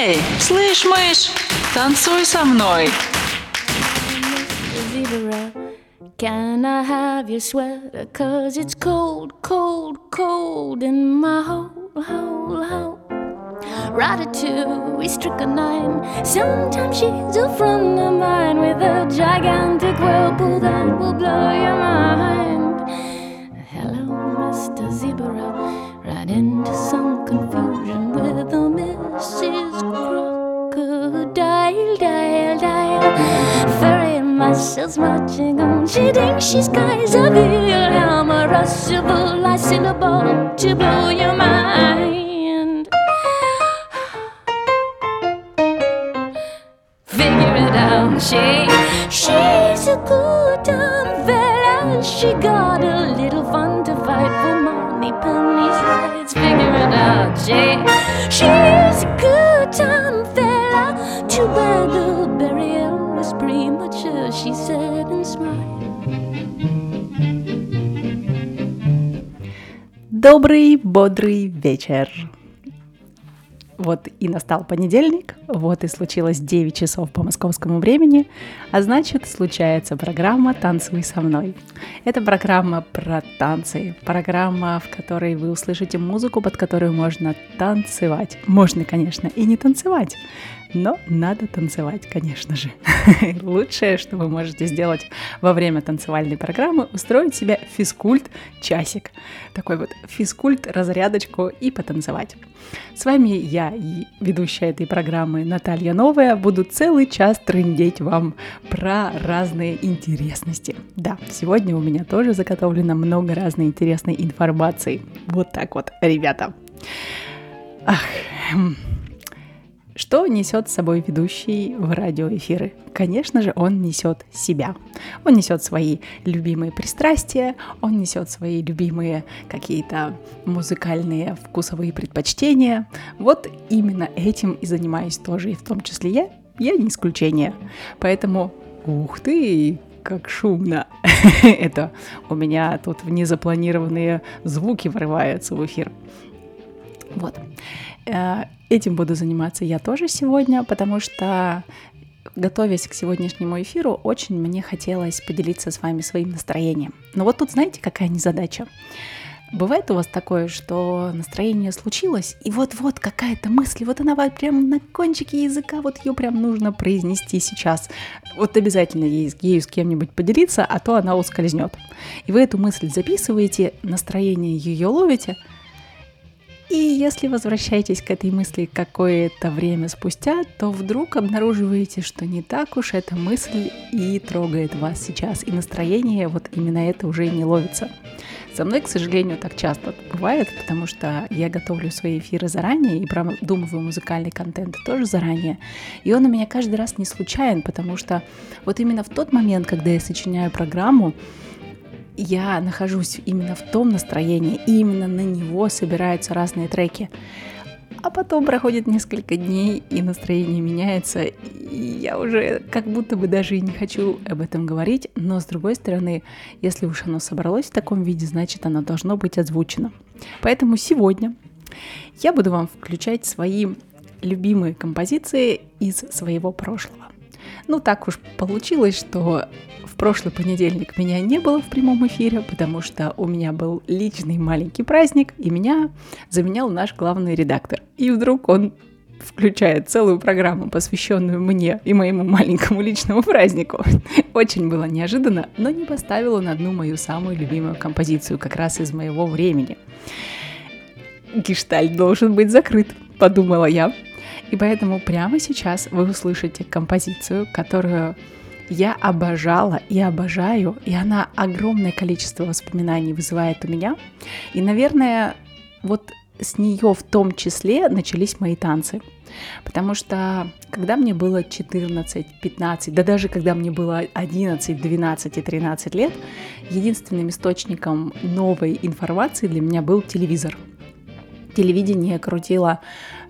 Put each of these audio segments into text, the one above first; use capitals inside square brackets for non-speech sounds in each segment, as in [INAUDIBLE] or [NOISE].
Эй, слышь, мышь, танцуй со мной. Zebra, Can I have your sweater? Cause it's cold, cold, cold in my hole, hole, hole. Ratatouille, strychnine. Sometimes she's a friend of mine with a gigantic whirlpool that will blow your mind. Hello, Mr. Zebra. Right into some confusion with a Mrs. Crocodile, dial, dial. Fairy muscles marching on. She thinks she's Kaiser Wilhelm, a rushable, I syllable to blow your mind. Figure it out, she she's a good dumb fella. She got a little money, pennies, rights. Figure it out, she she's a good dumb fella. Too bad the burial was premature. She said and smiled. Добрый, бодрый вечер. Вот и настал понедельник, вот и случилось 9 часов по московскому времени, а значит случается программа «Танцуй со мной». Это программа про танцы, программа, в которой вы услышите музыку, под которую можно танцевать. Можно, конечно, и не танцевать, но надо танцевать, конечно же. [LAUGHS] Лучшее, что вы можете сделать во время танцевальной программы, устроить себе физкульт-часик. Такой вот физкульт, разрядочку и потанцевать. С вами я ведущая этой программы Наталья Новая буду целый час трындеть вам про разные интересности. Да, сегодня у меня тоже заготовлено много разной интересной информации. Вот так вот, ребята. Ах. Что несет с собой ведущий в радиоэфиры? Конечно же, он несет себя. Он несет свои любимые пристрастия, он несет свои любимые какие-то музыкальные вкусовые предпочтения. Вот именно этим и занимаюсь тоже, и в том числе я, я не исключение. Поэтому, ух ты, как шумно. [LAUGHS] Это у меня тут незапланированные звуки врываются в эфир. Вот. Этим буду заниматься я тоже сегодня, потому что готовясь к сегодняшнему эфиру, очень мне хотелось поделиться с вами своим настроением. Но вот тут знаете, какая незадача? Бывает у вас такое, что настроение случилось, и вот-вот какая-то мысль, вот она прям на кончике языка, вот ее прям нужно произнести сейчас. Вот обязательно ей, ею с кем-нибудь поделиться, а то она ускользнет. И вы эту мысль записываете, настроение ее ловите – и если возвращаетесь к этой мысли какое-то время спустя, то вдруг обнаруживаете, что не так уж эта мысль и трогает вас сейчас, и настроение вот именно это уже не ловится. Со мной, к сожалению, так часто бывает, потому что я готовлю свои эфиры заранее и продумываю музыкальный контент тоже заранее. И он у меня каждый раз не случайен, потому что вот именно в тот момент, когда я сочиняю программу, я нахожусь именно в том настроении, и именно на него собираются разные треки. А потом проходит несколько дней, и настроение меняется, и я уже как будто бы даже и не хочу об этом говорить, но с другой стороны, если уж оно собралось в таком виде, значит оно должно быть озвучено. Поэтому сегодня я буду вам включать свои любимые композиции из своего прошлого. Ну, так уж получилось, что в прошлый понедельник меня не было в прямом эфире, потому что у меня был личный маленький праздник, и меня заменял наш главный редактор. И вдруг он включает целую программу, посвященную мне и моему маленькому личному празднику. [LAUGHS] Очень было неожиданно, но не поставила на одну мою самую любимую композицию, как раз из моего времени. Гештальт должен быть закрыт, подумала я. И поэтому прямо сейчас вы услышите композицию, которую я обожала и обожаю, и она огромное количество воспоминаний вызывает у меня. И, наверное, вот с нее в том числе начались мои танцы. Потому что когда мне было 14, 15, да даже когда мне было 11, 12 и 13 лет, единственным источником новой информации для меня был телевизор – телевидение крутило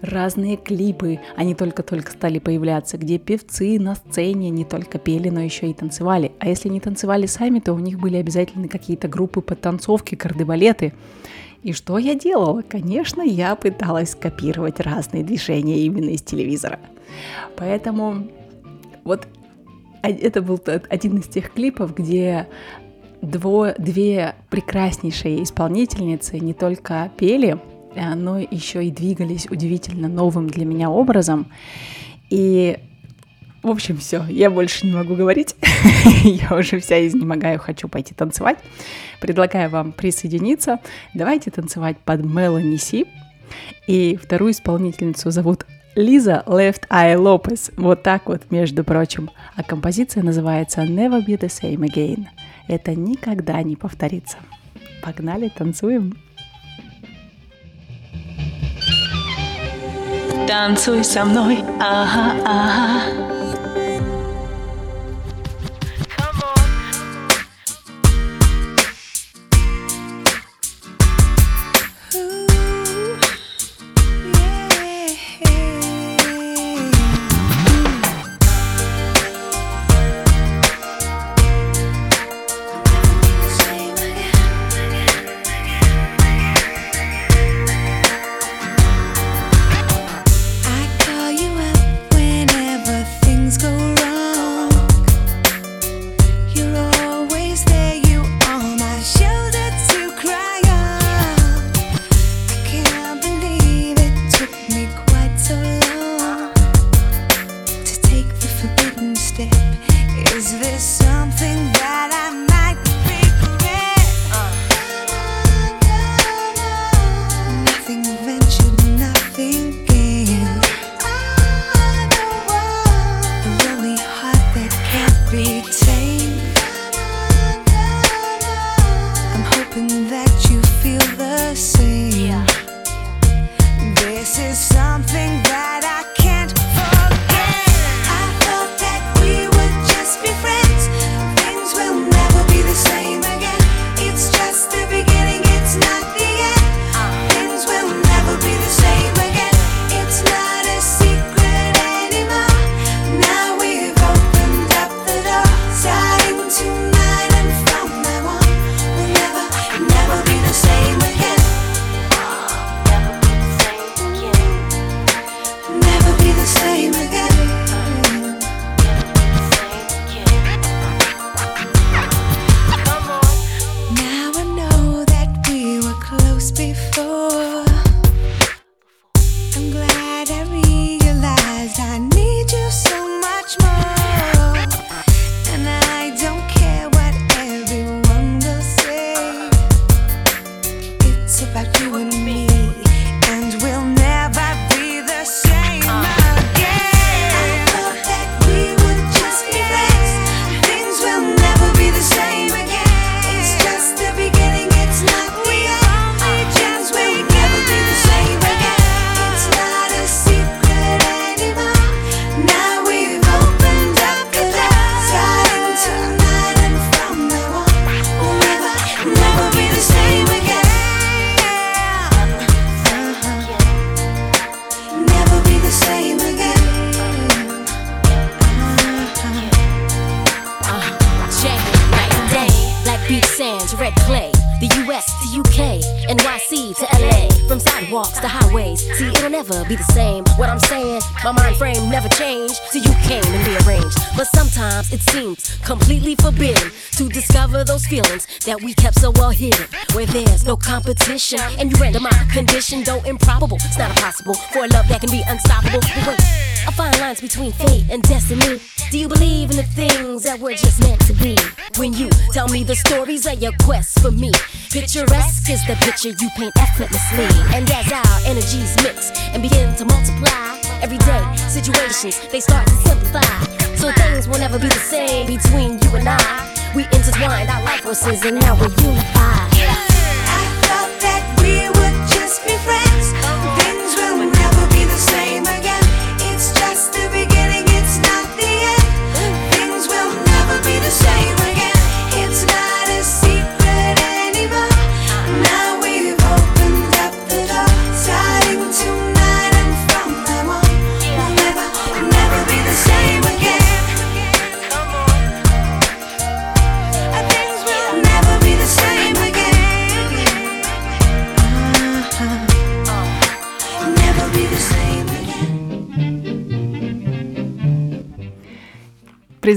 разные клипы, они только-только стали появляться, где певцы на сцене не только пели, но еще и танцевали. А если не танцевали сами, то у них были обязательно какие-то группы подтанцовки, кардебалеты. И что я делала? Конечно, я пыталась скопировать разные движения именно из телевизора. Поэтому вот это был один из тех клипов, где дво, две прекраснейшие исполнительницы не только пели, но еще и двигались удивительно новым для меня образом. И в общем, все, я больше не могу говорить. [LAUGHS] я уже вся изнемогаю, хочу пойти танцевать. Предлагаю вам присоединиться. Давайте танцевать под Мелани Си. И вторую исполнительницу зовут Лиза Left Eye Lopez. Вот так вот, между прочим. А композиция называется Never Be the Same Again. Это никогда не повторится. Погнали, танцуем. Танцуй со мной, ага, ага. Picture you paint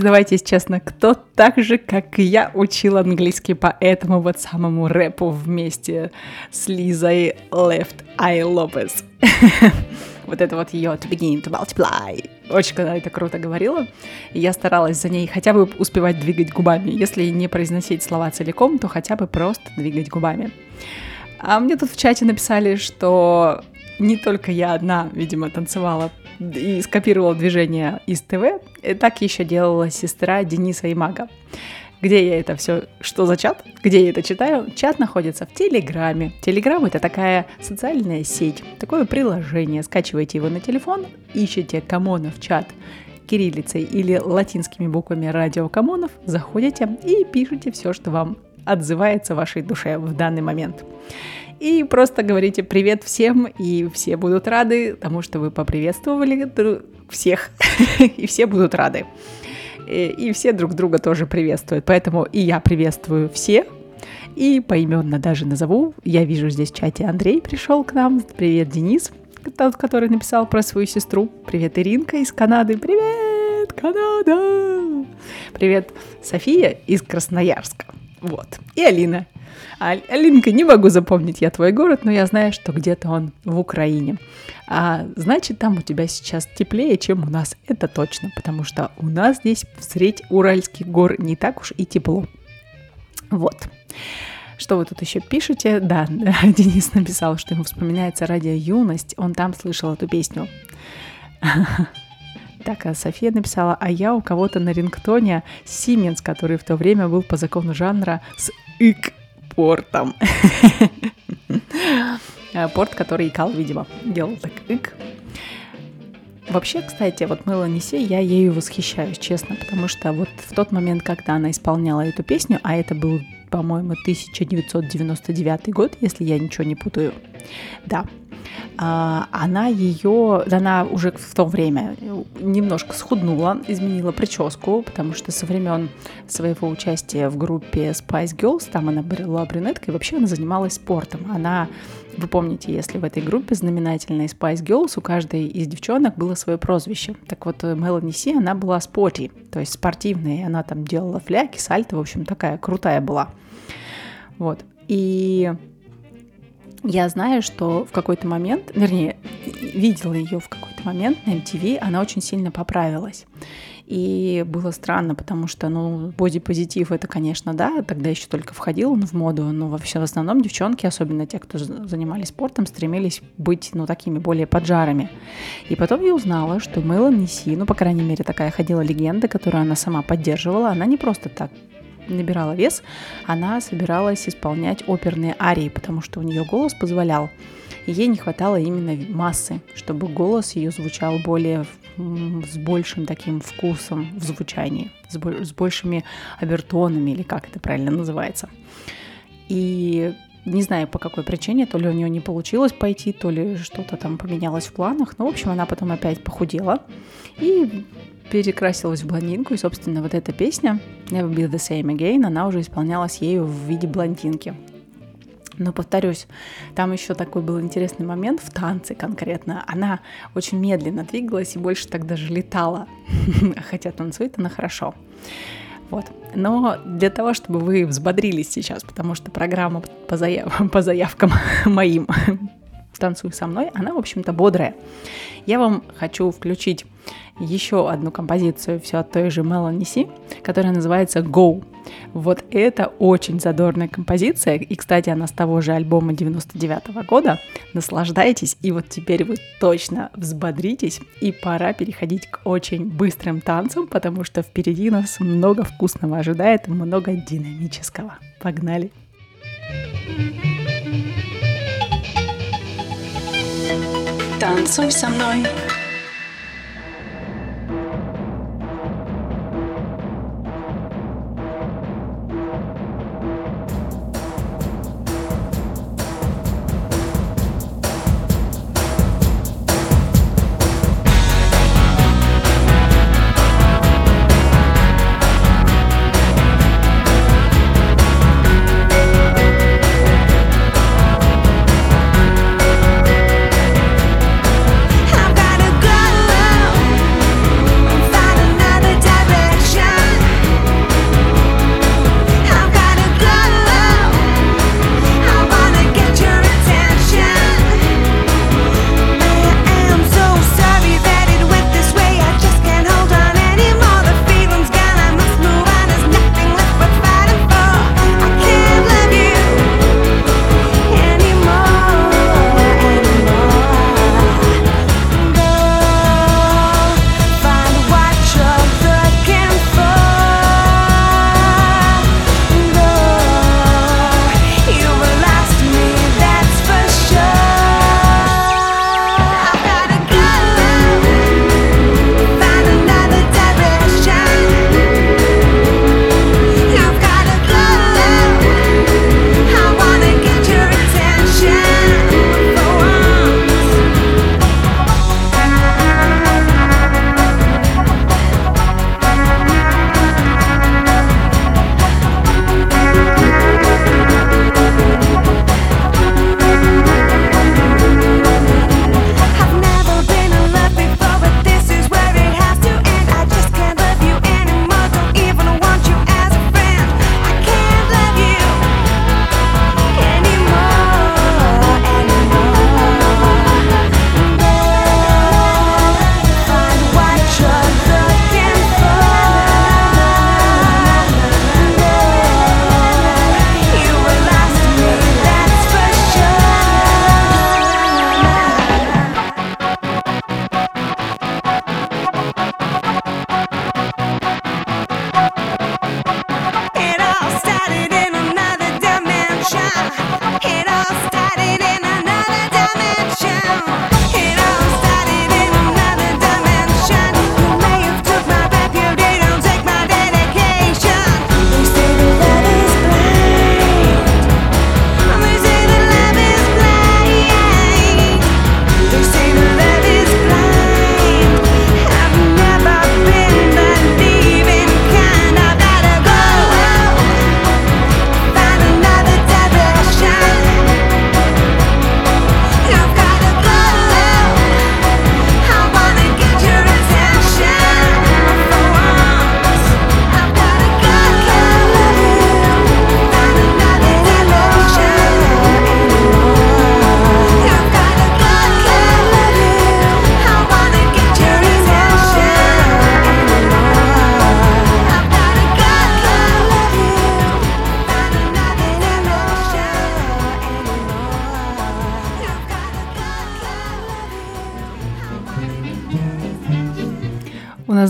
Признавайтесь честно, кто так же, как и я, учил английский по этому вот самому рэпу вместе с Лизой Left Eye Lopez. [LAUGHS] вот это вот ее to begin to multiply. Очень когда это круто говорила. И я старалась за ней хотя бы успевать двигать губами. Если не произносить слова целиком, то хотя бы просто двигать губами. А мне тут в чате написали, что не только я одна, видимо, танцевала и скопировала движение из ТВ, и так еще делала сестра Дениса и Мага. Где я это все, что за чат, где я это читаю? Чат находится в Телеграме. Телеграм это такая социальная сеть, такое приложение. Скачиваете его на телефон, ищете Камонов чат кириллицей или латинскими буквами радио Камонов, заходите и пишите все, что вам отзывается вашей душе в данный момент. И просто говорите привет всем, и все будут рады тому, что вы поприветствовали всех, [LAUGHS] и все будут рады и все друг друга тоже приветствуют. Поэтому и я приветствую всех, и поименно даже назову. Я вижу здесь в чате Андрей пришел к нам. Привет, Денис, тот, который написал про свою сестру. Привет, Иринка из Канады. Привет, Канада! Привет, София из Красноярска. Вот. И Алина. А, Алинка, не могу запомнить я твой город, но я знаю, что где-то он в Украине. А значит, там у тебя сейчас теплее, чем у нас. Это точно, потому что у нас здесь средь Уральских гор не так уж и тепло. Вот. Что вы тут еще пишете? Да, [LAUGHS] Денис написал, что ему вспоминается радио «Юность». Он там слышал эту песню. [LAUGHS] Так, а София написала, а я у кого-то на рингтоне Сименс, который в то время был по закону жанра с ик-портом. Э, [LAUGHS] порт, который икал, видимо, делал так ик. Вообще, кстати, вот Мелани Си, я ею восхищаюсь, честно, потому что вот в тот момент, когда она исполняла эту песню, а это был, по-моему, 1999 год, если я ничего не путаю, да, а, она ее, она уже в то время немножко схуднула, изменила прическу, потому что со времен своего участия в группе Spice Girls, там она была брюнеткой, вообще она занималась спортом. Она вы помните, если в этой группе знаменательной Spice Girls у каждой из девчонок было свое прозвище. Так вот, Мелани Си, она была спорти, то есть спортивная, она там делала фляки, сальто, в общем, такая крутая была. Вот. И я знаю, что в какой-то момент, вернее, видела ее в какой-то момент на MTV, она очень сильно поправилась. И было странно, потому что, ну, бодипозитив это, конечно, да, тогда еще только входил в моду, но вообще в основном девчонки, особенно те, кто занимались спортом, стремились быть, ну, такими более поджарами. И потом я узнала, что Мелани Си, ну, по крайней мере, такая ходила легенда, которую она сама поддерживала, она не просто так набирала вес, она собиралась исполнять оперные арии, потому что у нее голос позволял. Ей не хватало именно массы, чтобы голос ее звучал более с большим таким вкусом в звучании, с, с большими обертонами, или как это правильно называется. И не знаю по какой причине, то ли у нее не получилось пойти, то ли что-то там поменялось в планах. Но, в общем, она потом опять похудела и перекрасилась в блондинку. И, собственно, вот эта песня Never Be The Same Again, она уже исполнялась ею в виде блондинки. Но повторюсь, там еще такой был интересный момент в танце конкретно. Она очень медленно двигалась и больше так даже летала, [LAUGHS] хотя танцует она хорошо. Вот. Но для того, чтобы вы взбодрились сейчас, потому что программа по, заяв... [LAUGHS] по заявкам [LAUGHS] моим «Танцуй со мной», она, в общем-то, бодрая. Я вам хочу включить еще одну композицию все от той же Мелани Си, которая называется «Go». Вот это очень задорная композиция, и, кстати, она с того же альбома 99 -го года. Наслаждайтесь, и вот теперь вы точно взбодритесь, и пора переходить к очень быстрым танцам, потому что впереди нас много вкусного ожидает, много динамического. Погнали! Танцуй со мной.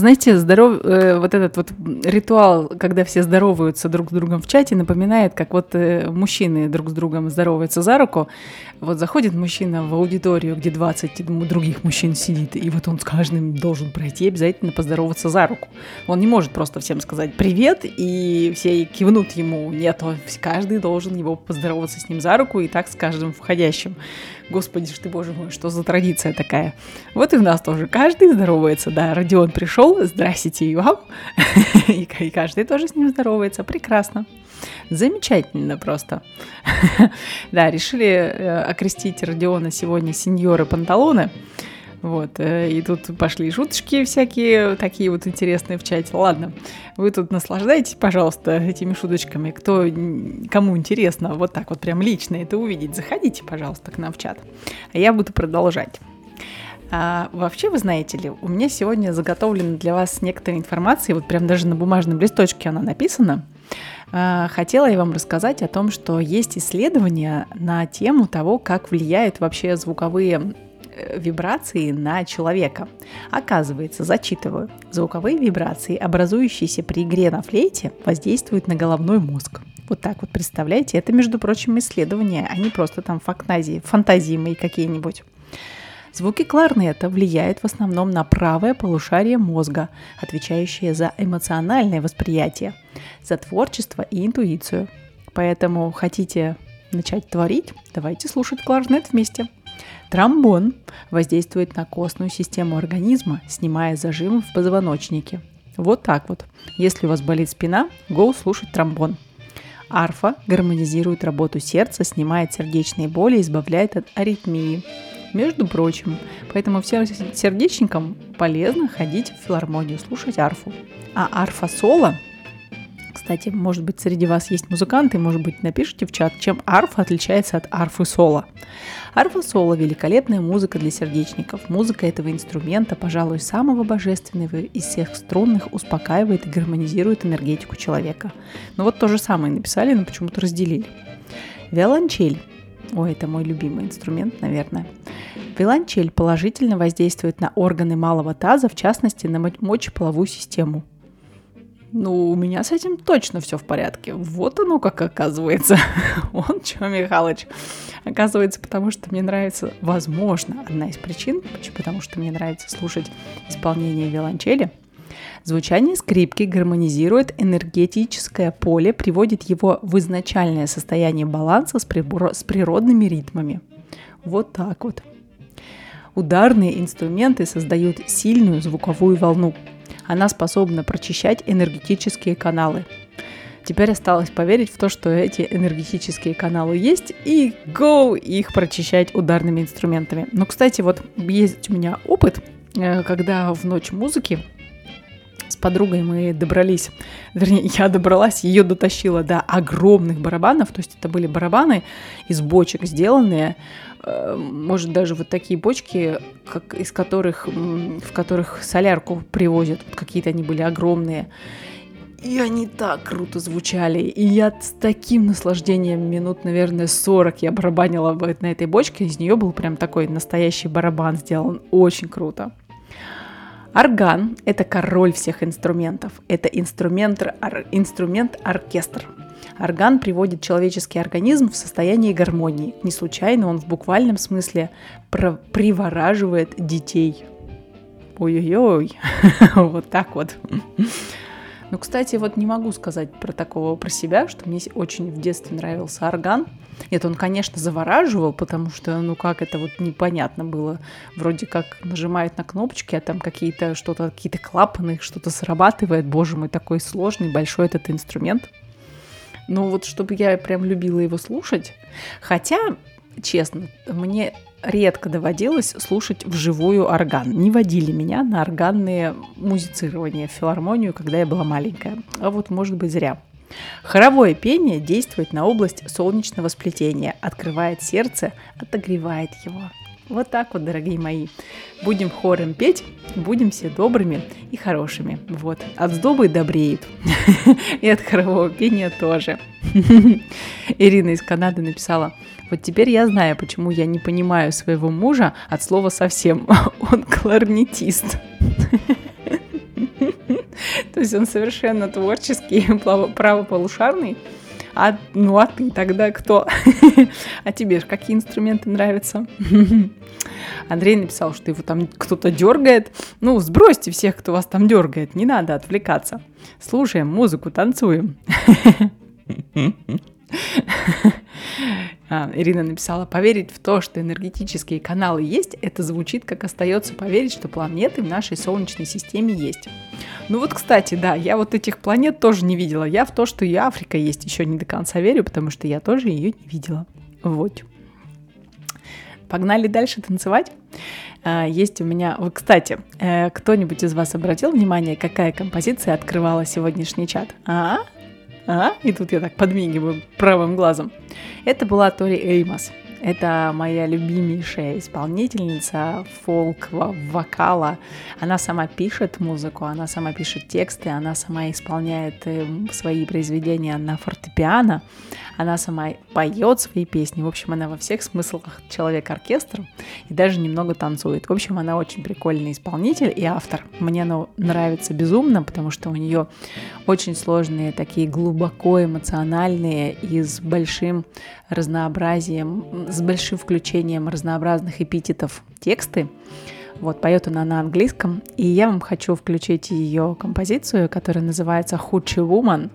Знаете, здоров... э, вот этот вот ритуал, когда все здороваются друг с другом в чате, напоминает, как вот э, мужчины друг с другом здороваются за руку. Вот заходит мужчина в аудиторию, где 20 других мужчин сидит, и вот он с каждым должен пройти обязательно поздороваться за руку. Он не может просто всем сказать «привет», и все кивнут ему. Нет, каждый должен его поздороваться с ним за руку, и так с каждым входящим. Господи ж ты, боже мой, что за традиция такая? Вот и у нас тоже каждый здоровается, да, Родион пришел, здрасте и вам, [LAUGHS] [LAUGHS] и каждый тоже с ним здоровается, прекрасно. Замечательно просто. [LAUGHS] да, решили э, окрестить Родиона сегодня сеньоры панталоны. Вот, э, и тут пошли шуточки всякие, такие вот интересные в чате. Ладно, вы тут наслаждайтесь, пожалуйста, этими шуточками. Кто, кому интересно вот так вот прям лично это увидеть, заходите, пожалуйста, к нам в чат. А я буду продолжать. А, вообще, вы знаете ли, у меня сегодня заготовлена для вас некоторая информация, вот прям даже на бумажном листочке она написана. А, хотела я вам рассказать о том, что есть исследования на тему того, как влияют вообще звуковые Э, вибрации на человека. Оказывается, зачитываю, звуковые вибрации, образующиеся при игре на флейте, воздействуют на головной мозг. Вот так вот, представляете, это, между прочим, исследования, а не просто там фантазии, фантазии мои какие-нибудь. Звуки кларнета влияют в основном на правое полушарие мозга, отвечающее за эмоциональное восприятие, за творчество и интуицию. Поэтому хотите начать творить, давайте слушать кларнет вместе. Тромбон воздействует на костную систему организма, снимая зажимы в позвоночнике. Вот так вот. Если у вас болит спина, go слушать тромбон. Арфа гармонизирует работу сердца, снимает сердечные боли, избавляет от аритмии. Между прочим, поэтому всем сердечникам полезно ходить в филармонию, слушать арфу. А арфа-соло кстати, может быть, среди вас есть музыканты, может быть, напишите в чат, чем арфа отличается от арфы соло. Арфа соло – великолепная музыка для сердечников. Музыка этого инструмента, пожалуй, самого божественного из всех струнных, успокаивает и гармонизирует энергетику человека. Ну вот то же самое написали, но почему-то разделили. Виолончель Ой, это мой любимый инструмент, наверное. Виолончель положительно воздействует на органы малого таза, в частности, на мочеполовую систему. Ну, у меня с этим точно все в порядке. Вот оно как оказывается. [LAUGHS] Он что, Михалыч? Оказывается, потому что мне нравится, возможно, одна из причин, потому что мне нравится слушать исполнение виолончели. Звучание скрипки гармонизирует энергетическое поле, приводит его в изначальное состояние баланса с, прибор... с природными ритмами. Вот так вот. Ударные инструменты создают сильную звуковую волну, она способна прочищать энергетические каналы. Теперь осталось поверить в то, что эти энергетические каналы есть, и go их прочищать ударными инструментами. Но, кстати, вот есть у меня опыт, э, когда в ночь музыки с подругой мы добрались, вернее, [LAUGHS] я добралась, ее дотащила до огромных барабанов, то есть это были барабаны из бочек сделанные, э, может даже вот такие бочки, как, из которых, в которых солярку привозят, какие-то они были огромные. И они так круто звучали. И я с таким наслаждением минут, наверное, 40 я барабанила на этой бочке. Из нее был прям такой настоящий барабан сделан. Очень круто. Орган – это король всех инструментов. Это инструмент, ор, инструмент оркестр. Орган приводит человеческий организм в состояние гармонии. Не случайно он в буквальном смысле привораживает детей. Ой-ой-ой, [LAUGHS] вот так вот. Ну, кстати, вот не могу сказать про такого про себя, что мне очень в детстве нравился орган. Нет, он, конечно, завораживал, потому что, ну как это вот непонятно было. Вроде как нажимает на кнопочки, а там какие-то что-то, какие-то клапаны, что-то срабатывает. Боже мой, такой сложный, большой этот инструмент. Ну вот, чтобы я прям любила его слушать. Хотя, честно, мне редко доводилось слушать вживую орган. Не водили меня на органные музицирования в филармонию, когда я была маленькая. А вот, может быть, зря. Хоровое пение действует на область солнечного сплетения, открывает сердце, отогревает его. Вот так вот, дорогие мои. Будем хором петь, будем все добрыми и хорошими. Вот. От сдобы добреют. [LAUGHS] И от хорового пения тоже. [LAUGHS] Ирина из Канады написала, вот теперь я знаю, почему я не понимаю своего мужа от слова совсем. [LAUGHS] Он кларнетист. То есть он совершенно творческий, правополушарный. А, ну а ты тогда кто? [LAUGHS] а тебе же какие инструменты нравятся? [LAUGHS] Андрей написал, что его там кто-то дергает. Ну, сбросьте всех, кто вас там дергает. Не надо отвлекаться. Слушаем музыку, танцуем. [LAUGHS] А, Ирина написала, поверить в то, что энергетические каналы есть, это звучит как остается поверить, что планеты в нашей Солнечной системе есть. Ну вот, кстати, да, я вот этих планет тоже не видела. Я в то, что и Африка есть, еще не до конца верю, потому что я тоже ее не видела. Вот. Погнали дальше танцевать. А, есть у меня... Вот, кстати, э, кто-нибудь из вас обратил внимание, какая композиция открывала сегодняшний чат? А? А? И тут я так подмигиваю правым глазом. Это была Тори Эймос. Это моя любимейшая исполнительница фолк, вокала. Она сама пишет музыку, она сама пишет тексты, она сама исполняет эм, свои произведения на фортепиано, она сама поет свои песни. В общем, она во всех смыслах человек-оркестр и даже немного танцует. В общем, она очень прикольный исполнитель и автор. Мне она нравится безумно, потому что у нее очень сложные, такие глубоко эмоциональные и с большим разнообразием, с большим включением разнообразных эпитетов тексты. Вот, поет она на английском, и я вам хочу включить ее композицию, которая называется «Худший Woman».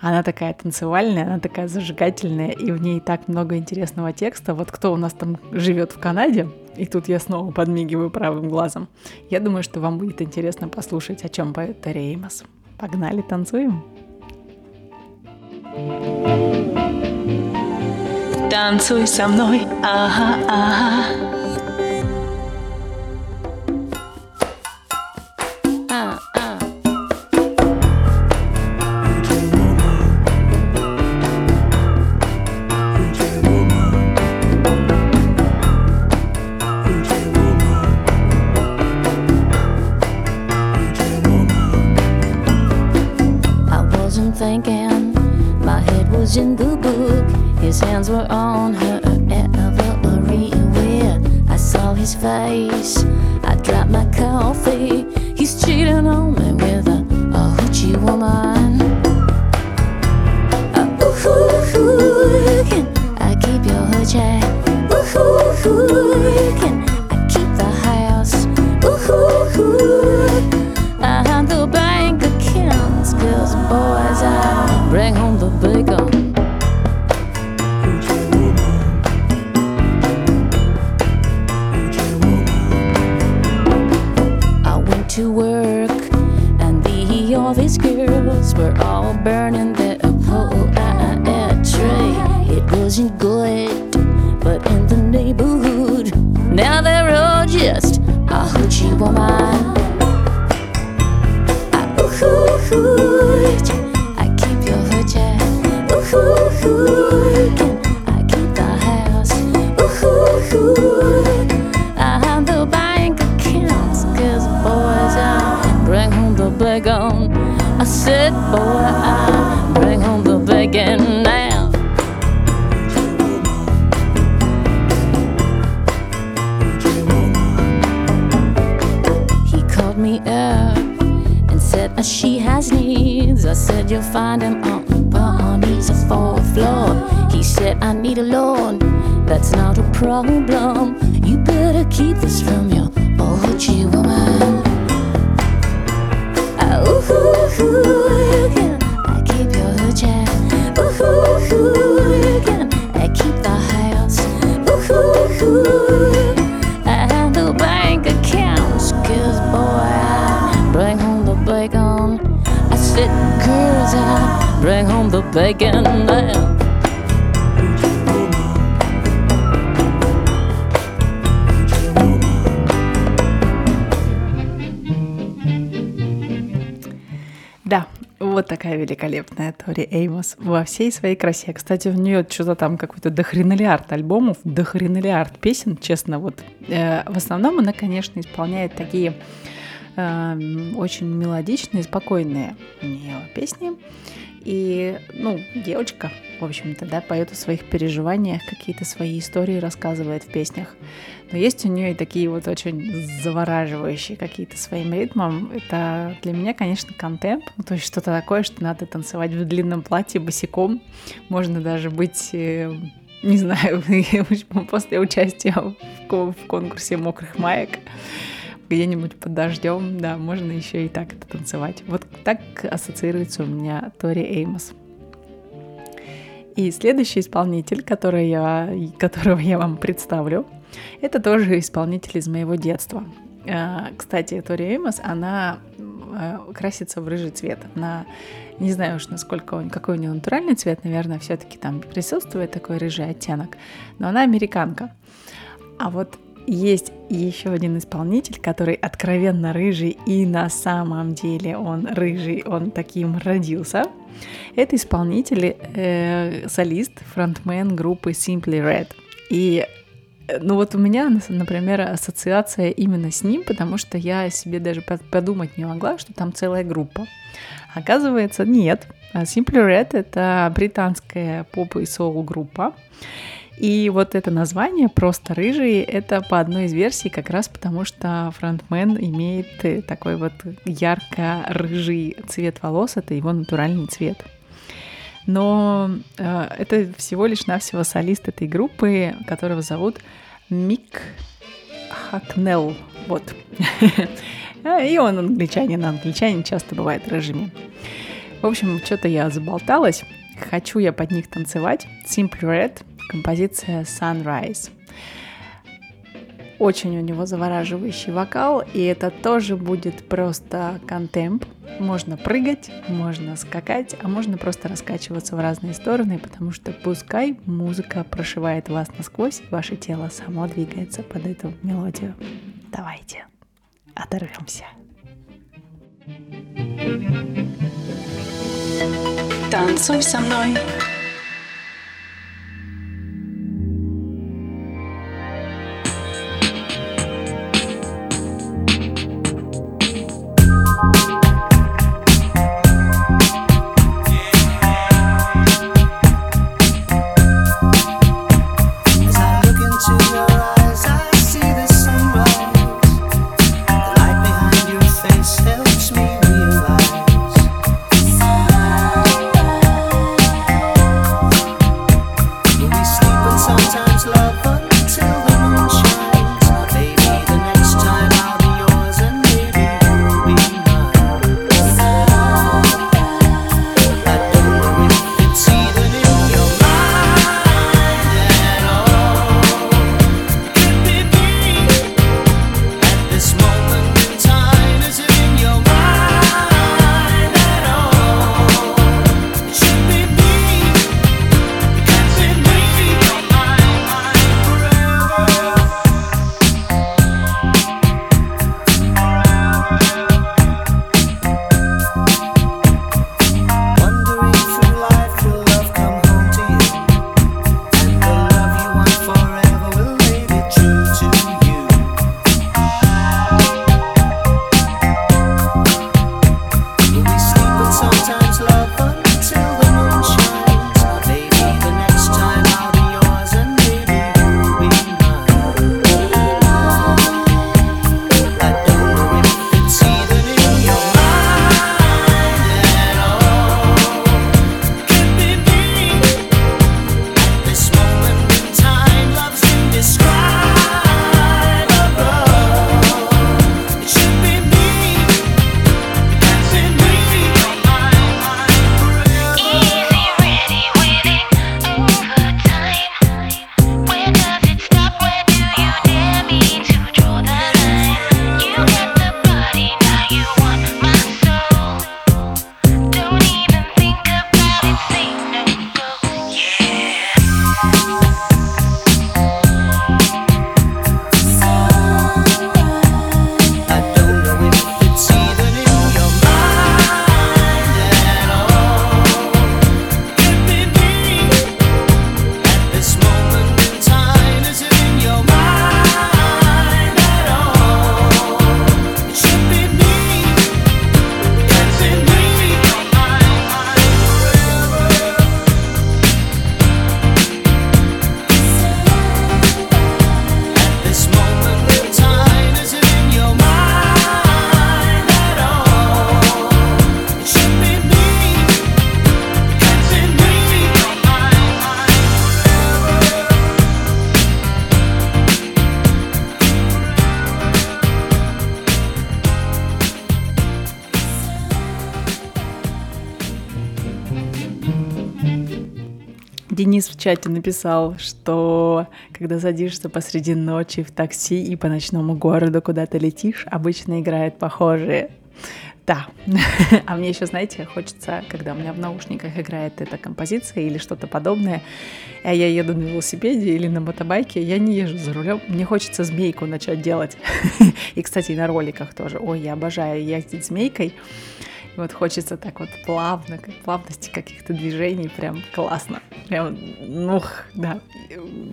Она такая танцевальная, она такая зажигательная, и в ней так много интересного текста. Вот кто у нас там живет в Канаде, и тут я снова подмигиваю правым глазом. Я думаю, что вам будет интересно послушать, о чем поет Терри Эймос. Погнали, танцуем! Танцуй со мной, ага, ага. up and said, She has needs. I said, You'll find them on Barney's fourth floor. He said, I need a loan. That's not a problem. You better keep this from your OG woman. Ah, ooh, ooh, ooh. Великолепная Тори Эймос во всей своей красе. Кстати, у нее что-то там какой-то дохренелиард альбомов, дохренелиард песен, честно. Вот э, в основном она, конечно, исполняет такие э, очень мелодичные, спокойные у нее песни. И, ну, девочка, в общем-то, да, поет о своих переживаниях, какие-то свои истории рассказывает в песнях. Но есть у нее и такие вот очень завораживающие какие-то своим ритмом. Это для меня, конечно, контемп, ну, то есть что-то такое, что надо танцевать в длинном платье босиком. Можно даже быть э, не знаю, [LAUGHS] после участия в конкурсе мокрых маек где-нибудь под дождем, да, можно еще и так это танцевать. Вот так ассоциируется у меня Тори Эймос. И следующий исполнитель, который я, которого я вам представлю, это тоже исполнитель из моего детства. А, кстати, Тори Эймос, она а, красится в рыжий цвет. Она, не знаю уж, насколько он, какой у нее натуральный цвет, наверное, все-таки там присутствует такой рыжий оттенок, но она американка. А вот есть еще один исполнитель, который откровенно рыжий, и на самом деле он рыжий, он таким родился. Это исполнитель, э, солист, фронтмен группы Simply Red. И э, ну вот у меня, например, ассоциация именно с ним, потому что я себе даже подумать не могла, что там целая группа. Оказывается, нет. Simply Red — это британская поп и соул группа. И вот это название «Просто рыжий» — это по одной из версий как раз потому, что фронтмен имеет э, такой вот ярко-рыжий цвет волос, это его натуральный цвет. Но э, это всего лишь навсего солист этой группы, которого зовут Мик Хакнелл. Вот. [LAUGHS] И он англичанин, англичанин часто бывает рыжими. В общем, что-то я заболталась. Хочу я под них танцевать. Simple Red — композиция Sunrise. Очень у него завораживающий вокал, и это тоже будет просто контемп. Можно прыгать, можно скакать, а можно просто раскачиваться в разные стороны, потому что пускай музыка прошивает вас насквозь, ваше тело само двигается под эту мелодию. Давайте оторвемся. Танцуй со мной. Чате написал, что когда садишься посреди ночи в такси и по ночному городу куда-то летишь, обычно играет похожие. Да. [LAUGHS] А мне еще, знаете, хочется, когда у меня в наушниках играет эта композиция или что-то подобное, а я еду на велосипеде или на мотобайке, я не езжу за рулем, мне хочется змейку начать делать. [LAUGHS] И, кстати, на роликах тоже. Ой, я обожаю ездить змейкой. Вот хочется так вот плавно, как плавности каких-то движений, прям классно. Прям, ну, да.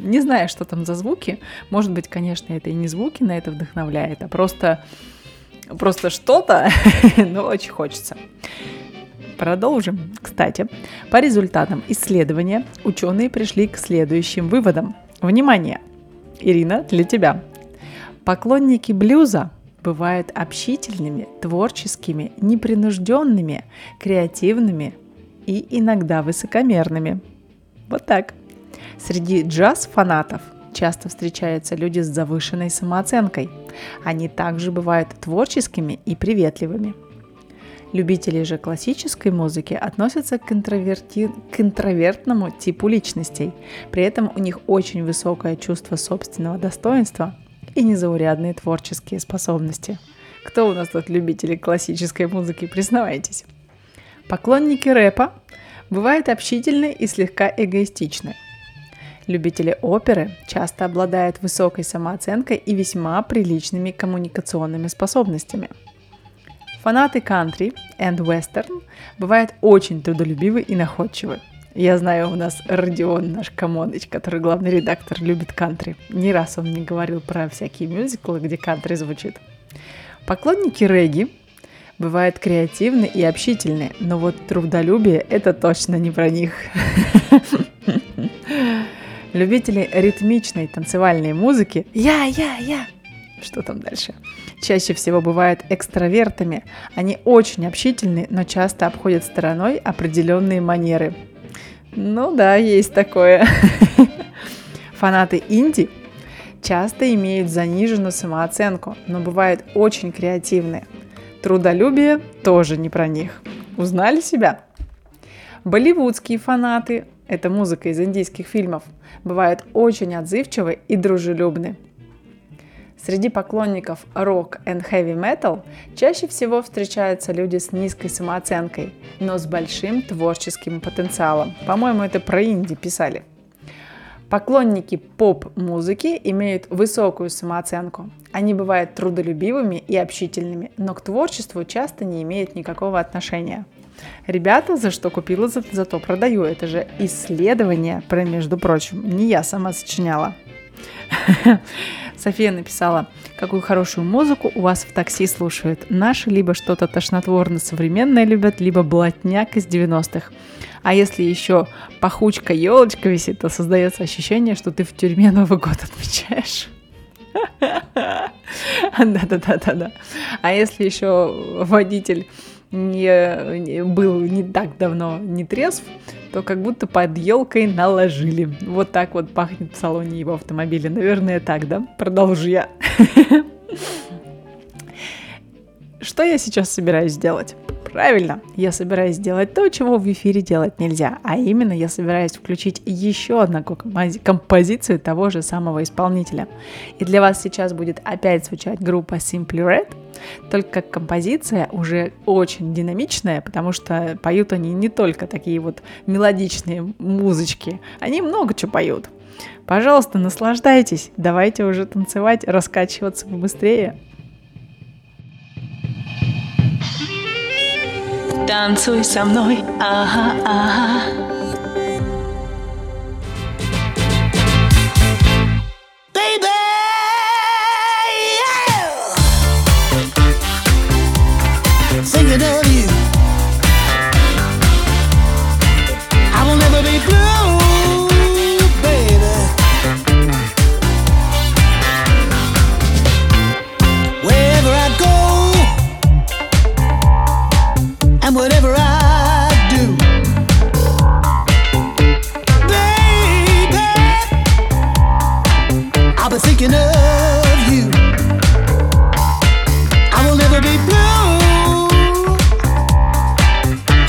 Не знаю, что там за звуки. Может быть, конечно, это и не звуки на это вдохновляет, а просто, просто что-то, [LAUGHS] но очень хочется. Продолжим. Кстати, по результатам исследования ученые пришли к следующим выводам. Внимание! Ирина, для тебя. Поклонники блюза бывают общительными, творческими, непринужденными, креативными и иногда высокомерными. Вот так. Среди джаз-фанатов часто встречаются люди с завышенной самооценкой. Они также бывают творческими и приветливыми. Любители же классической музыки относятся к, интроверти... к интровертному типу личностей. При этом у них очень высокое чувство собственного достоинства и незаурядные творческие способности. Кто у нас тут любители классической музыки, признавайтесь. Поклонники рэпа бывают общительны и слегка эгоистичны. Любители оперы часто обладают высокой самооценкой и весьма приличными коммуникационными способностями. Фанаты кантри и вестерн бывают очень трудолюбивы и находчивы – я знаю, у нас Родион, наш Камоныч, который главный редактор, любит кантри. Не раз он мне говорил про всякие мюзиклы, где кантри звучит. Поклонники регги бывают креативны и общительны, но вот трудолюбие – это точно не про них. [LAUGHS] Любители ритмичной танцевальной музыки «Я, я, я!» Что там дальше? Чаще всего бывают экстравертами. Они очень общительны, но часто обходят стороной определенные манеры – ну да, есть такое. [LAUGHS] Фанаты инди часто имеют заниженную самооценку, но бывают очень креативные. Трудолюбие тоже не про них. Узнали себя? Болливудские фанаты, это музыка из индийских фильмов, бывают очень отзывчивы и дружелюбны. Среди поклонников рок и heavy metal чаще всего встречаются люди с низкой самооценкой, но с большим творческим потенциалом. По-моему, это про инди писали. Поклонники поп-музыки имеют высокую самооценку. Они бывают трудолюбивыми и общительными, но к творчеству часто не имеют никакого отношения. Ребята, за что купила, за, за то продаю. Это же исследование, про, между прочим, не я сама сочиняла. [LAUGHS] София написала, какую хорошую музыку у вас в такси слушают. Наши либо что-то тошнотворно-современное любят, либо блатняк из 90-х. А если еще пахучка елочка висит, то создается ощущение, что ты в тюрьме Новый год отмечаешь. [LAUGHS] Да-да-да-да-да. А если еще водитель не, не был не так давно не трезв, то как будто под елкой наложили. Вот так вот пахнет в салоне его автомобиля. Наверное, так, да? Продолжу я. [LAUGHS] Что я сейчас собираюсь сделать? Правильно, я собираюсь сделать то, чего в эфире делать нельзя, а именно я собираюсь включить еще одну композицию того же самого исполнителя. И для вас сейчас будет опять звучать группа Simply Red, только композиция уже очень динамичная, потому что поют они не только такие вот мелодичные музычки, они много чего поют. Пожалуйста, наслаждайтесь, давайте уже танцевать, раскачиваться побыстрее. Танцуй со мной, ага, ага. Thinking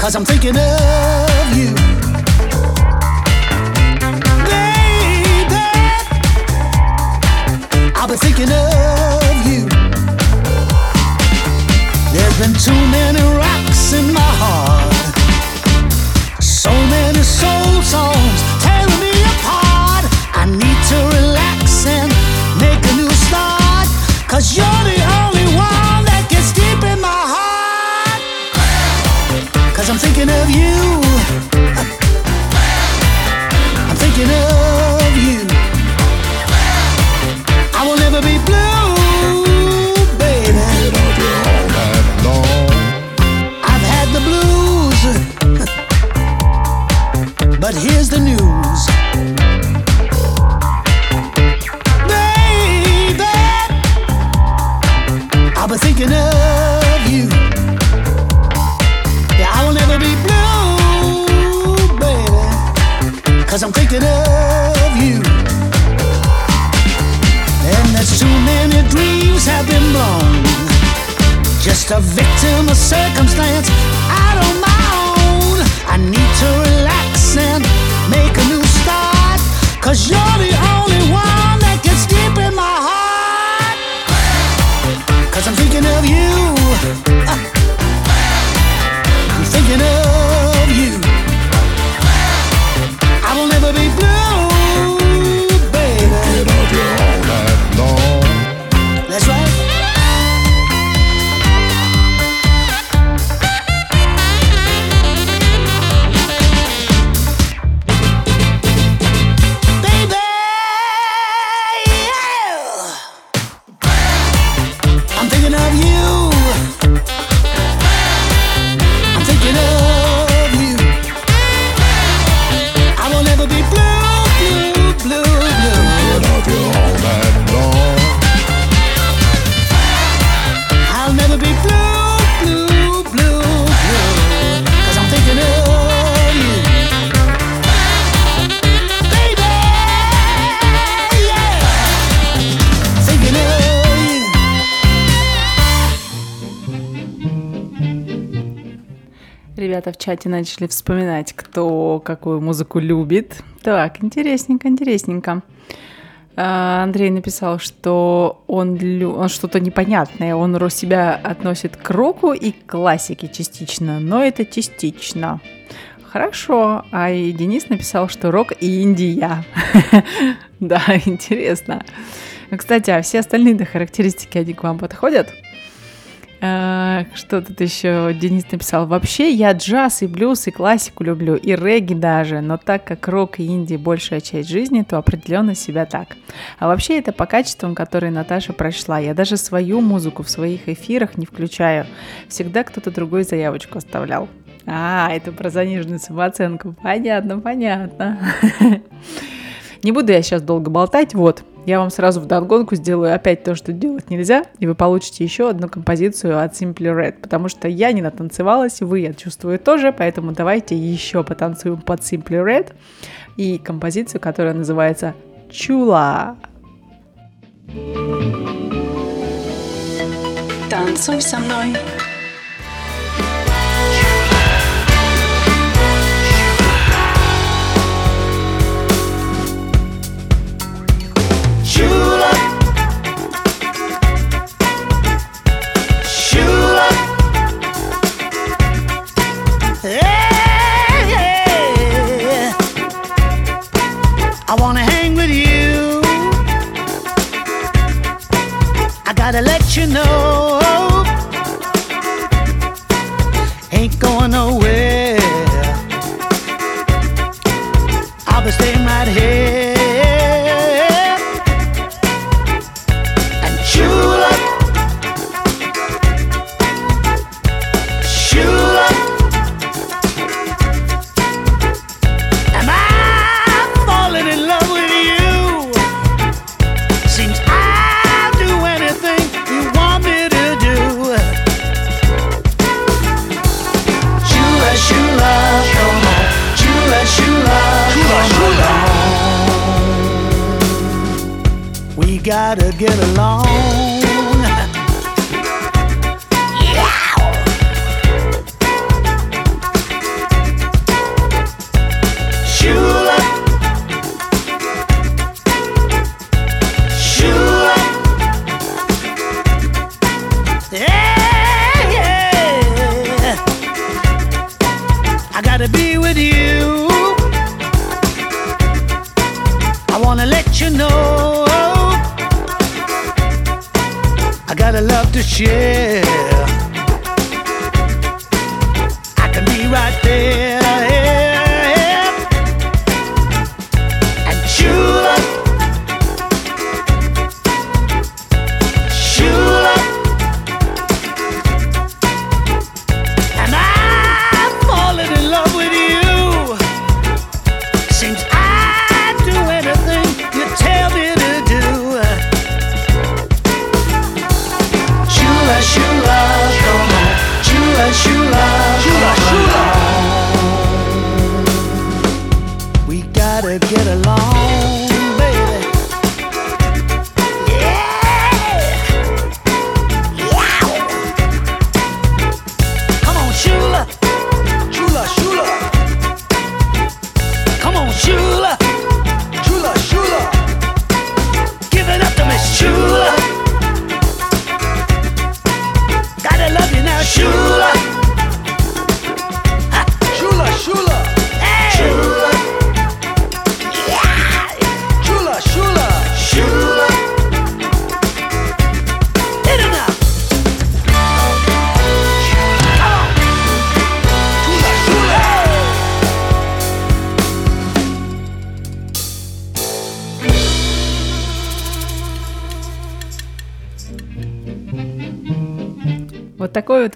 cause I'm thinking of you. Baby, I've been thinking of you. There's been too many Ребята в чате начали вспоминать, кто какую музыку любит. Так, интересненько, интересненько. А, Андрей написал, что он, лю- он что-то непонятное. Он себя относит к року и классике частично, но это частично. Хорошо. А и Денис написал, что рок и Индия. [LAUGHS] Да, интересно. Кстати, а все остальные характеристики, они к вам подходят? А, Что тут еще Денис написал? Вообще я джаз и блюз и классику люблю, и регги даже, но так как рок и инди большая часть жизни, то определенно себя так. А вообще это по качествам, которые Наташа прошла. Я даже свою музыку в своих эфирах не включаю. Всегда кто-то другой заявочку оставлял. А, это про заниженную самооценку. Понятно, понятно. [LAUGHS] Не буду я сейчас долго болтать, вот. Я вам сразу в догонку сделаю опять то, что делать нельзя, и вы получите еще одну композицию от Simply Red, потому что я не натанцевалась, вы, я чувствую, тоже, поэтому давайте еще потанцуем под Simply Red и композицию, которая называется «Чула». Танцуй со мной.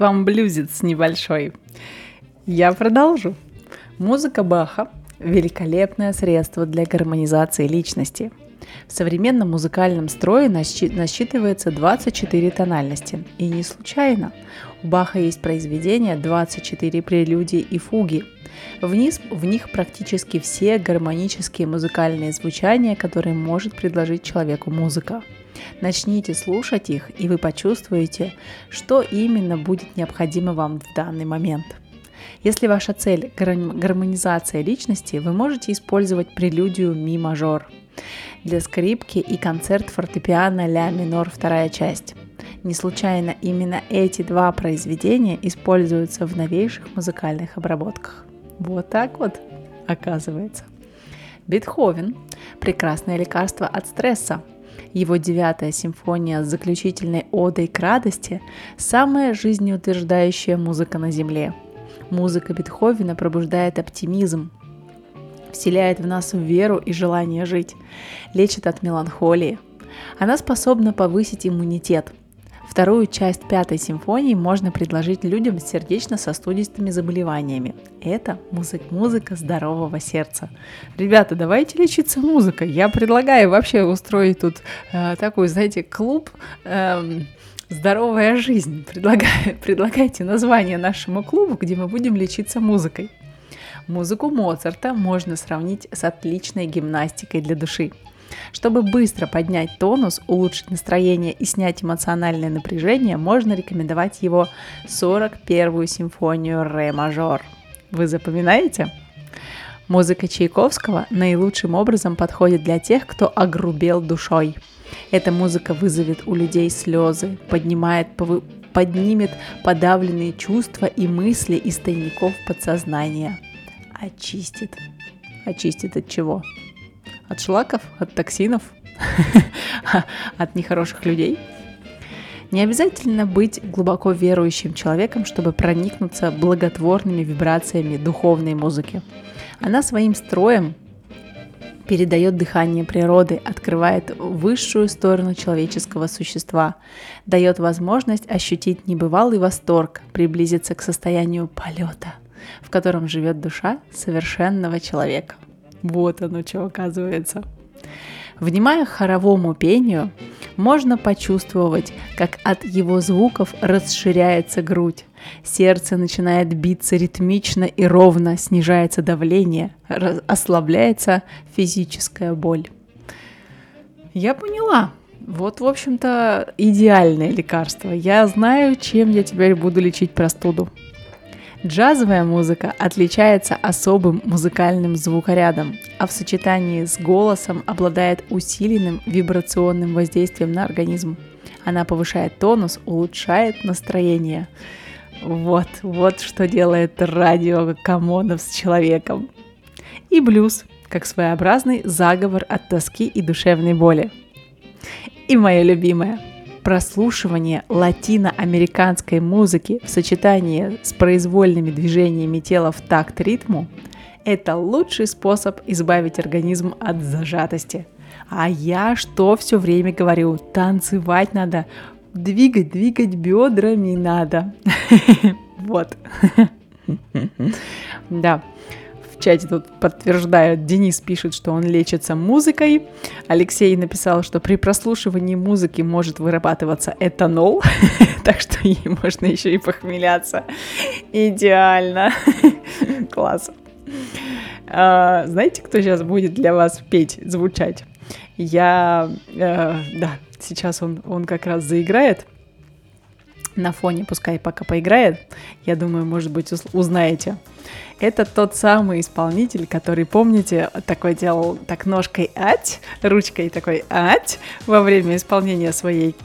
Вам блюзец небольшой. Я продолжу. Музыка Баха – великолепное средство для гармонизации личности. В современном музыкальном строе насчи- насчитывается 24 тональности. И не случайно. У Баха есть произведения 24 прелюдии и фуги. Вниз, в них практически все гармонические музыкальные звучания, которые может предложить человеку музыка. Начните слушать их, и вы почувствуете, что именно будет необходимо вам в данный момент. Если ваша цель – гарм- гармонизация личности, вы можете использовать прелюдию ми мажор для скрипки и концерт фортепиано ля минор вторая часть. Не случайно именно эти два произведения используются в новейших музыкальных обработках. Вот так вот оказывается. Бетховен – прекрасное лекарство от стресса. Его девятая симфония с заключительной одой к радости – самая жизнеутверждающая музыка на Земле. Музыка Бетховена пробуждает оптимизм, вселяет в нас веру и желание жить, лечит от меланхолии. Она способна повысить иммунитет. Вторую часть пятой симфонии можно предложить людям с сердечно-сосудистыми заболеваниями. Это музыка, музыка здорового сердца. Ребята, давайте лечиться музыкой. Я предлагаю вообще устроить тут э, такой, знаете, клуб эм, «Здоровая жизнь». Предлагаю, [LAUGHS] предлагайте название нашему клубу, где мы будем лечиться музыкой. Музыку Моцарта можно сравнить с отличной гимнастикой для души. Чтобы быстро поднять тонус, улучшить настроение и снять эмоциональное напряжение, можно рекомендовать его 41-ю симфонию ре мажор. Вы запоминаете? Музыка Чайковского наилучшим образом подходит для тех, кто огрубел душой. Эта музыка вызовет у людей слезы, поднимает, повы- поднимет подавленные чувства и мысли из тайников подсознания. Очистит. Очистит от чего? От шлаков? От токсинов? [LAUGHS] От нехороших людей? Не обязательно быть глубоко верующим человеком, чтобы проникнуться благотворными вибрациями духовной музыки. Она своим строем передает дыхание природы, открывает высшую сторону человеческого существа, дает возможность ощутить небывалый восторг, приблизиться к состоянию полета, в котором живет душа совершенного человека. Вот оно что оказывается. Внимая хоровому пению, можно почувствовать, как от его звуков расширяется грудь, сердце начинает биться ритмично и ровно, снижается давление, ослабляется физическая боль. Я поняла. Вот, в общем-то, идеальное лекарство. Я знаю, чем я теперь буду лечить простуду. Джазовая музыка отличается особым музыкальным звукорядом, а в сочетании с голосом обладает усиленным вибрационным воздействием на организм. Она повышает тонус, улучшает настроение. Вот, вот что делает радио Камонов с человеком. И блюз, как своеобразный заговор от тоски и душевной боли. И мое любимое Прослушивание латиноамериканской музыки в сочетании с произвольными движениями тела в такт ритму – это лучший способ избавить организм от зажатости. А я что все время говорю? Танцевать надо, двигать, двигать бедрами надо. [LAUGHS] Вот. [LAUGHS] Да. В чате тут подтверждают, Денис пишет, что он лечится музыкой. Алексей написал, что при прослушивании музыки может вырабатываться этанол, [LAUGHS] так что ей можно еще и похмеляться. Идеально. [LAUGHS] Класс. А, знаете, кто сейчас будет для вас петь, звучать? Я, э, да, сейчас он, он как раз заиграет на фоне, пускай пока поиграет. Я думаю, может быть, узнаете. Это тот самый исполнитель, который, помните, такой делал так ножкой ать, ручкой такой ать во время исполнения своей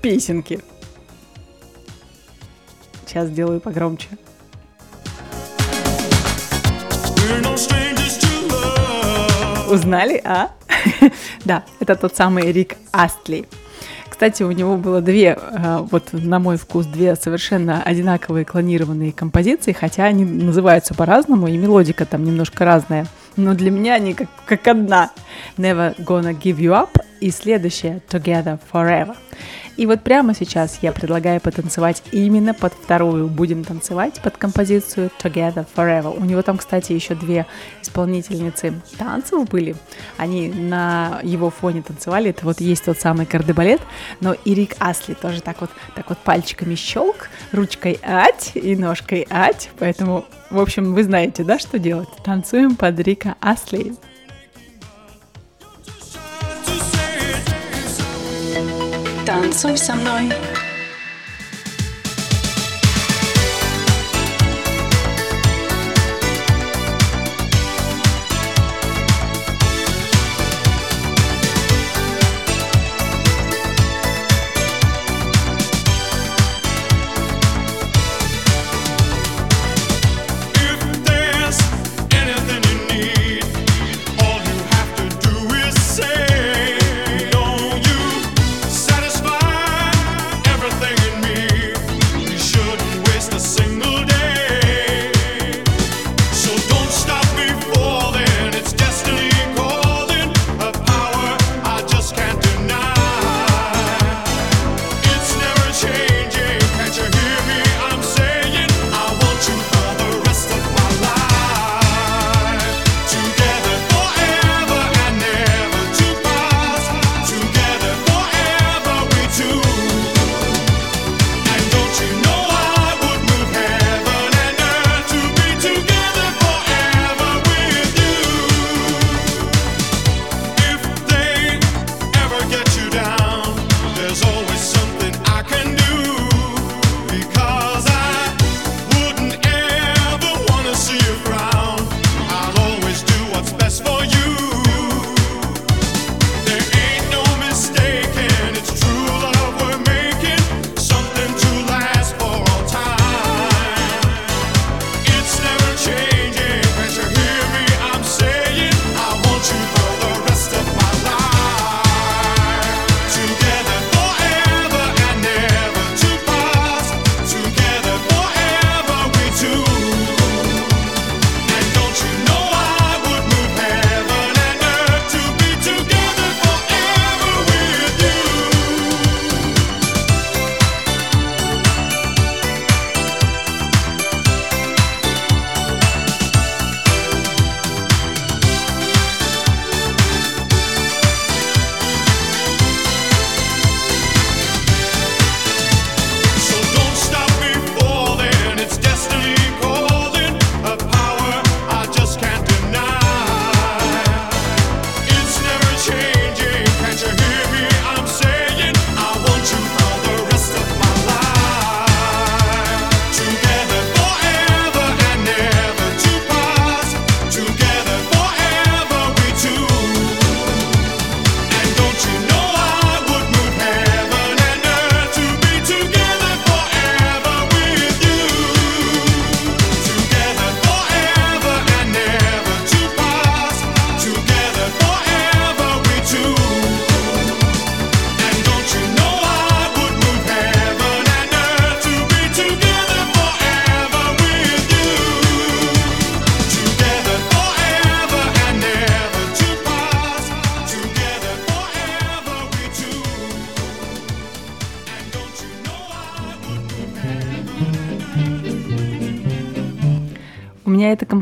песенки. Сейчас сделаю погромче. Узнали, а? [LAUGHS] да, это тот самый Рик Астли. Кстати, у него было две, э, вот на мой вкус, две совершенно одинаковые клонированные композиции, хотя они называются по-разному, и мелодика там немножко разная. Но для меня они как, как одна. Never Gonna Give You Up и следующая Together Forever. И вот прямо сейчас я предлагаю потанцевать именно под вторую. Будем танцевать под композицию Together Forever. У него там, кстати, еще две исполнительницы танцев были. Они на его фоне танцевали. Это вот есть тот самый кардебалет. Но и Рик Асли тоже так вот, так вот пальчиками щелк, ручкой ать и ножкой ать. Поэтому, в общем, вы знаете, да, что делать? Танцуем под Рика Асли. Танцуй со мной.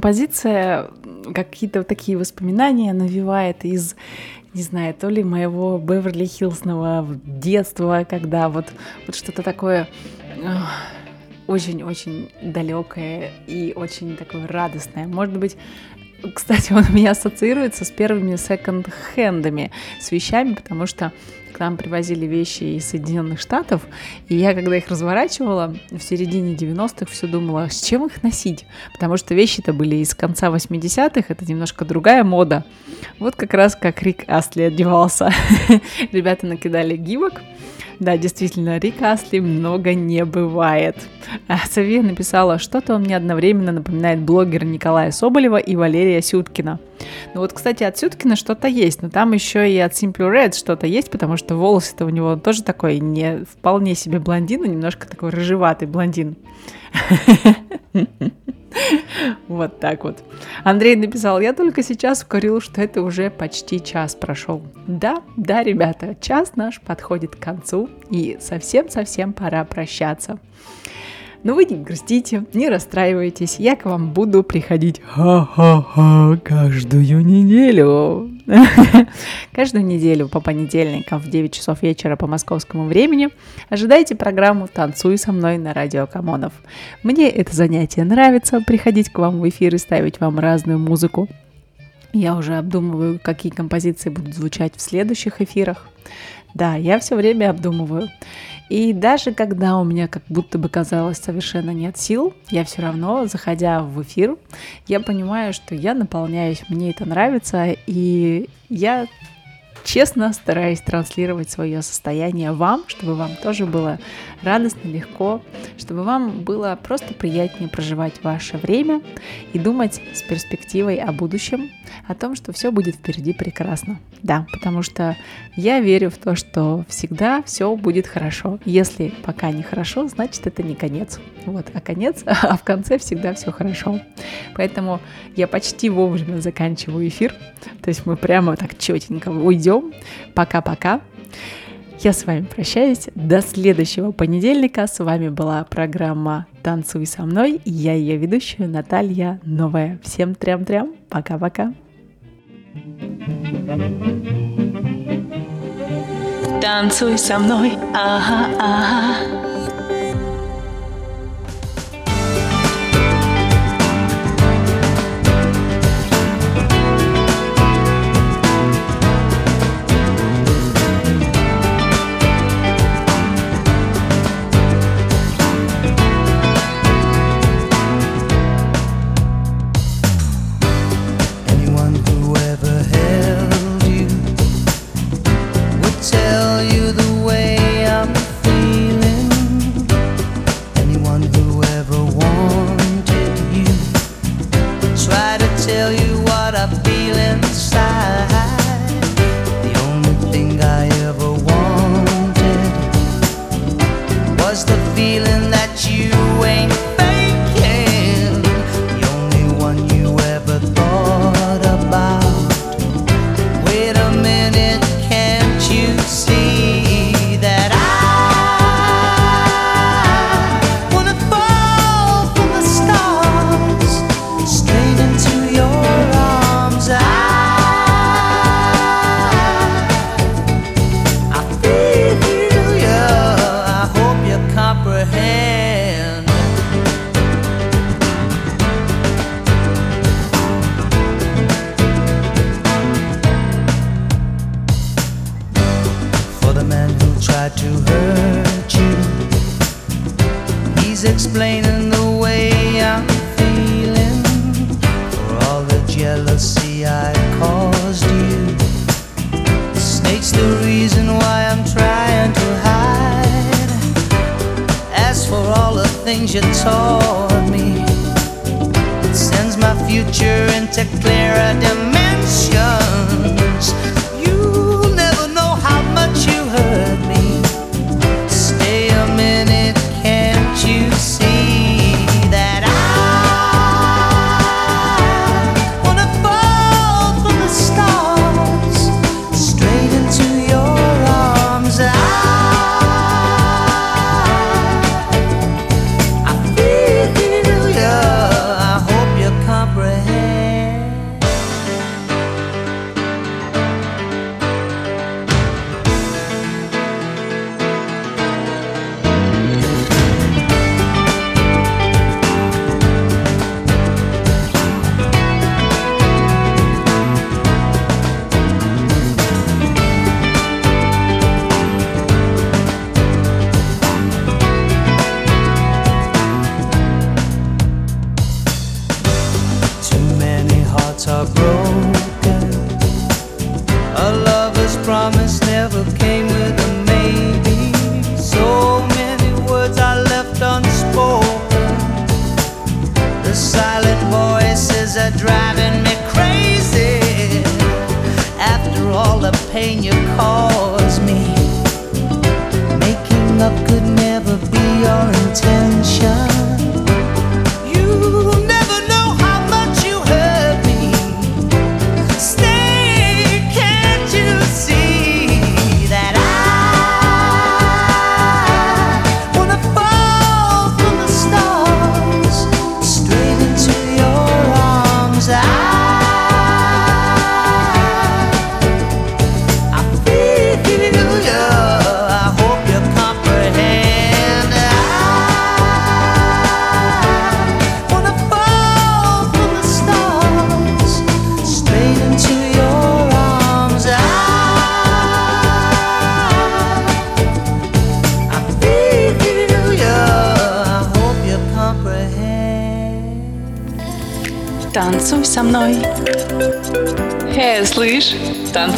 Композиция какие-то такие воспоминания навевает из не знаю, то ли моего Беверли-Хиллсного детства, когда вот, вот что-то такое очень-очень далекое и очень такое радостное. Может быть, кстати, [LAUGHS] он у меня ассоциируется с первыми секонд-хендами, с вещами, потому что к нам привозили вещи из Соединенных Штатов, и я, когда их разворачивала в середине 90-х, все думала, с чем их носить, потому что вещи-то были из конца 80-х, это немножко другая мода. Вот как раз как Рик Астли одевался. [LAUGHS] Ребята накидали гибок, да, действительно, Рика Асли много не бывает. А Савия написала, что-то он мне одновременно напоминает блогера Николая Соболева и Валерия Сюткина. Ну вот, кстати, от Сюткина что-то есть, но там еще и от Simple Red что-то есть, потому что волосы-то у него тоже такой не вполне себе блондин, а немножко такой рыжеватый блондин. [LAUGHS] Вот так вот. Андрей написал, я только сейчас укорил, что это уже почти час прошел. Да, да, ребята, час наш подходит к концу, и совсем-совсем пора прощаться. Но вы не грустите, не расстраивайтесь, я к вам буду приходить ха-ха-ха каждую неделю. [LAUGHS] Каждую неделю по понедельникам в 9 часов вечера по московскому времени ожидайте программу «Танцуй со мной» на радио Камонов. Мне это занятие нравится, приходить к вам в эфир и ставить вам разную музыку. Я уже обдумываю, какие композиции будут звучать в следующих эфирах. Да, я все время обдумываю. И даже когда у меня как будто бы казалось совершенно нет сил, я все равно, заходя в эфир, я понимаю, что я наполняюсь, мне это нравится, и я честно стараюсь транслировать свое состояние вам, чтобы вам тоже было радостно, легко, чтобы вам было просто приятнее проживать ваше время и думать с перспективой о будущем, о том, что все будет впереди прекрасно. Да, потому что я верю в то, что всегда все будет хорошо. Если пока не хорошо, значит это не конец. Вот, а конец, [LAUGHS] а в конце всегда все хорошо. Поэтому я почти вовремя заканчиваю эфир. То есть мы прямо так четенько уйдем. Пока-пока. Я с вами прощаюсь. До следующего понедельника. С вами была программа «Танцуй со мной». И я ее ведущая Наталья Новая. Всем трям-трям. Пока-пока. Танцуй со мной, ага, ага.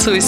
Танцуй